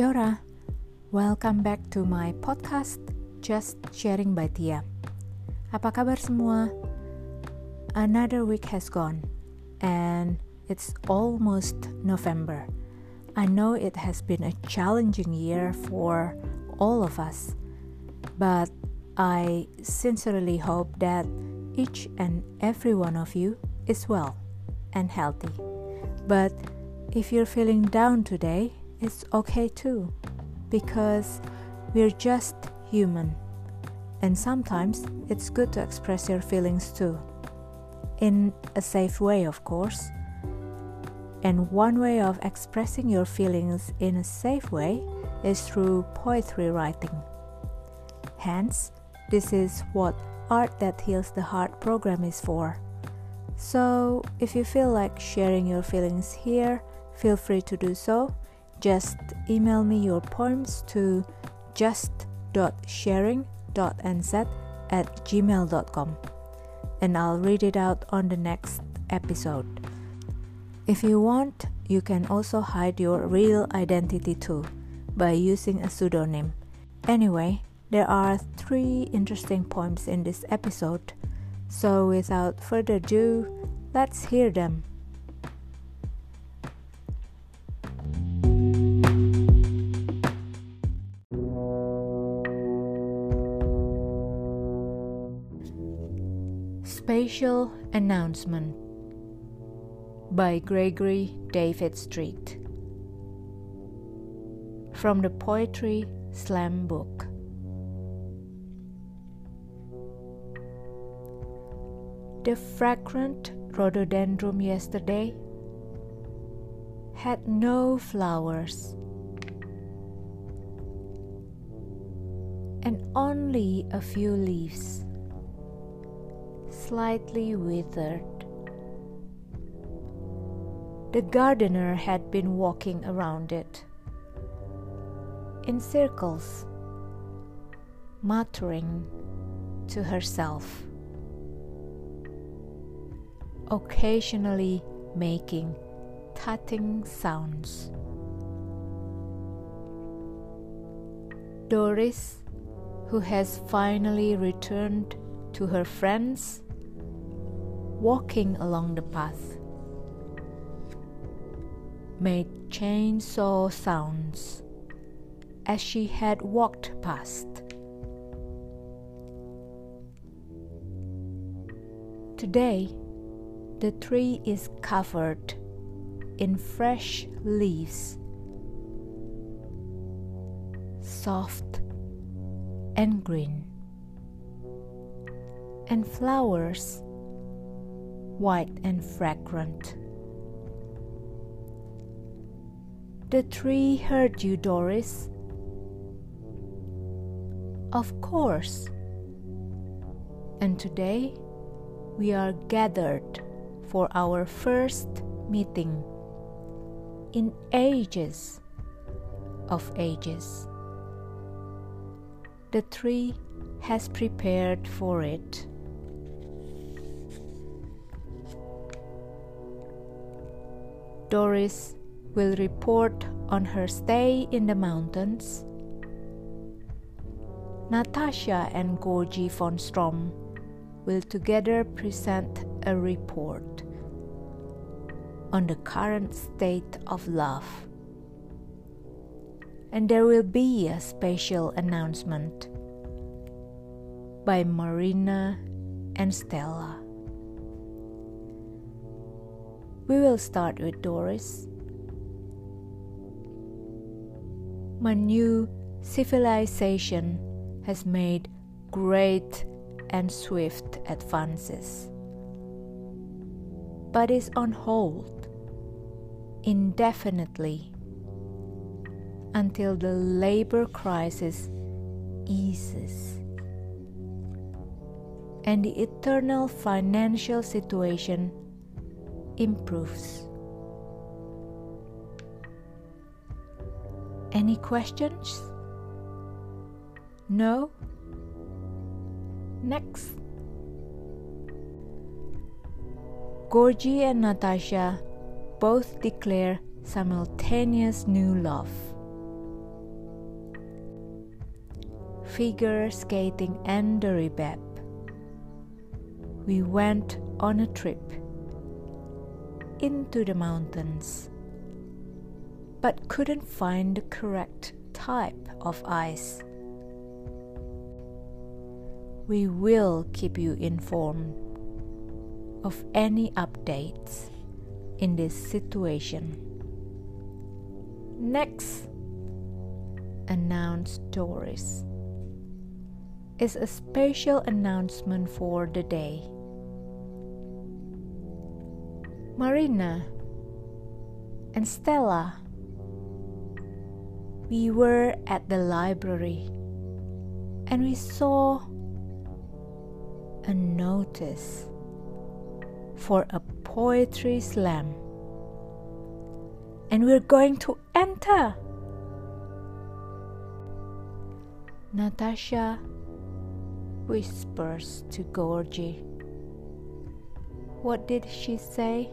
Kia ora. Welcome back to my podcast Just Sharing by Tia. Apa kabar semua? Another week has gone and it's almost November. I know it has been a challenging year for all of us, but I sincerely hope that each and every one of you is well and healthy. But if you're feeling down today, it's okay too, because we're just human. And sometimes it's good to express your feelings too, in a safe way, of course. And one way of expressing your feelings in a safe way is through poetry writing. Hence, this is what Art That Heals the Heart program is for. So, if you feel like sharing your feelings here, feel free to do so just email me your poems to just.sharing.nz at gmail.com and I'll read it out on the next episode. If you want, you can also hide your real identity too by using a pseudonym. Anyway, there are three interesting poems in this episode, so without further ado, let's hear them. Special Announcement by Gregory David Street. From the Poetry Slam book. The fragrant rhododendron yesterday had no flowers. And only a few leaves slightly withered. The gardener had been walking around it in circles, muttering to herself, occasionally making tutting sounds. Doris, who has finally returned to her friends, walking along the path made chainsaw sounds as she had walked past. Today, the tree is covered in fresh leaves, soft and green, and flowers white and fragrant. The tree heard you, Doris. Of course. And today we are gathered for our first meeting in ages of ages. The tree has prepared for it. Doris will report on her stay in the mountains. Natasha and Gorgi von Strom will together present a report on the current state of love. And there will be a special announcement by Marina and Stella. We will start with Doris. My new civilization has made great and swift advances, but is on hold indefinitely until the labor crisis eases and the eternal financial situation improves. Any questions? No? Next. Gorgi and Natasha both declare simultaneous new love. figure skating and the rebab. We went on a trip into the mountains, but couldn't find the correct type of ice. We will keep you informed of any updates in this situation. Next, announced stories is a special announcement for the day. Marina and Stella, we were at the library and we saw a notice for a poetry slam. And we're going to enter. Natasha whispers to Gorgie. What did she say?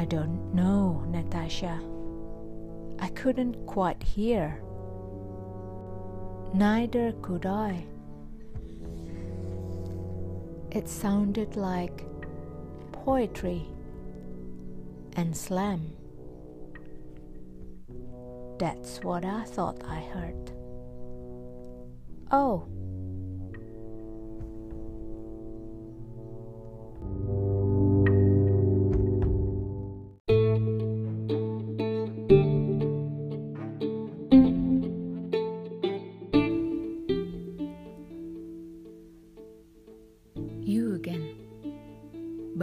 I don't know, Natasha. I couldn't quite hear. Neither could I. It sounded like poetry and slam. That's what I thought I heard. Oh.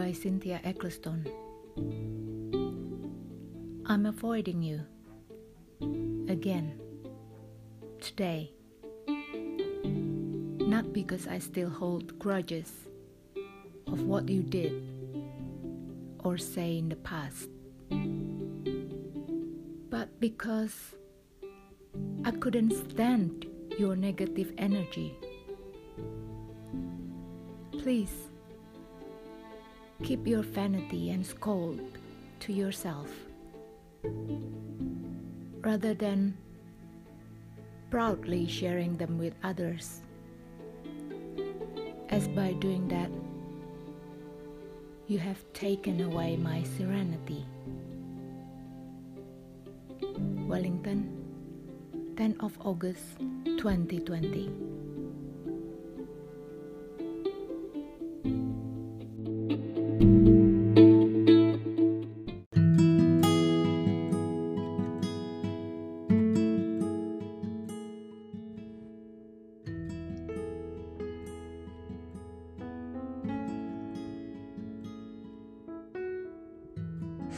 By Cynthia Ecclestone. I'm avoiding you again today. Not because I still hold grudges of what you did or say in the past, but because I couldn't stand your negative energy. Please keep your vanity and scold to yourself rather than proudly sharing them with others. As by doing that, you have taken away my serenity. Wellington, 10 of August 2020.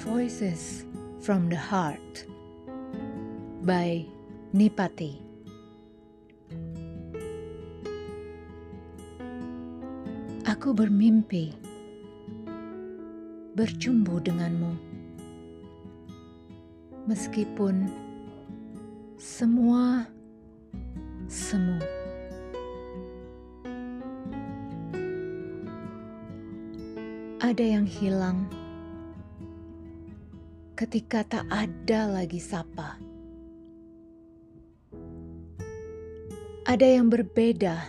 Voices from the Heart by Nipati. Aku bermimpi bercumbu denganmu, meskipun semua semu. Ada yang hilang ketika tak ada lagi sapa. Ada yang berbeda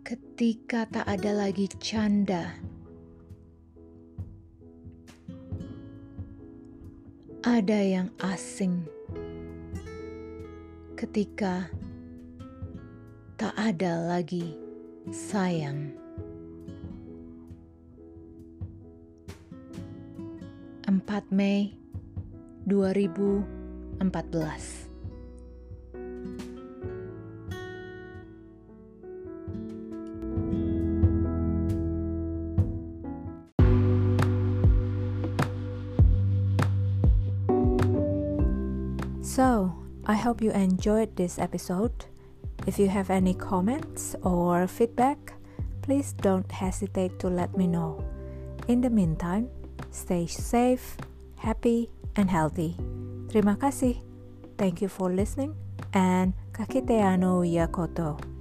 ketika tak ada lagi canda. Ada yang asing ketika tak ada lagi sayang. 4 Mei 2014 So, I hope you enjoyed this episode. If you have any comments or feedback, please don't hesitate to let me know. In the meantime, stay safe, happy, and healthy. Terima kasih. Thank you for listening and kakiteano yakoto.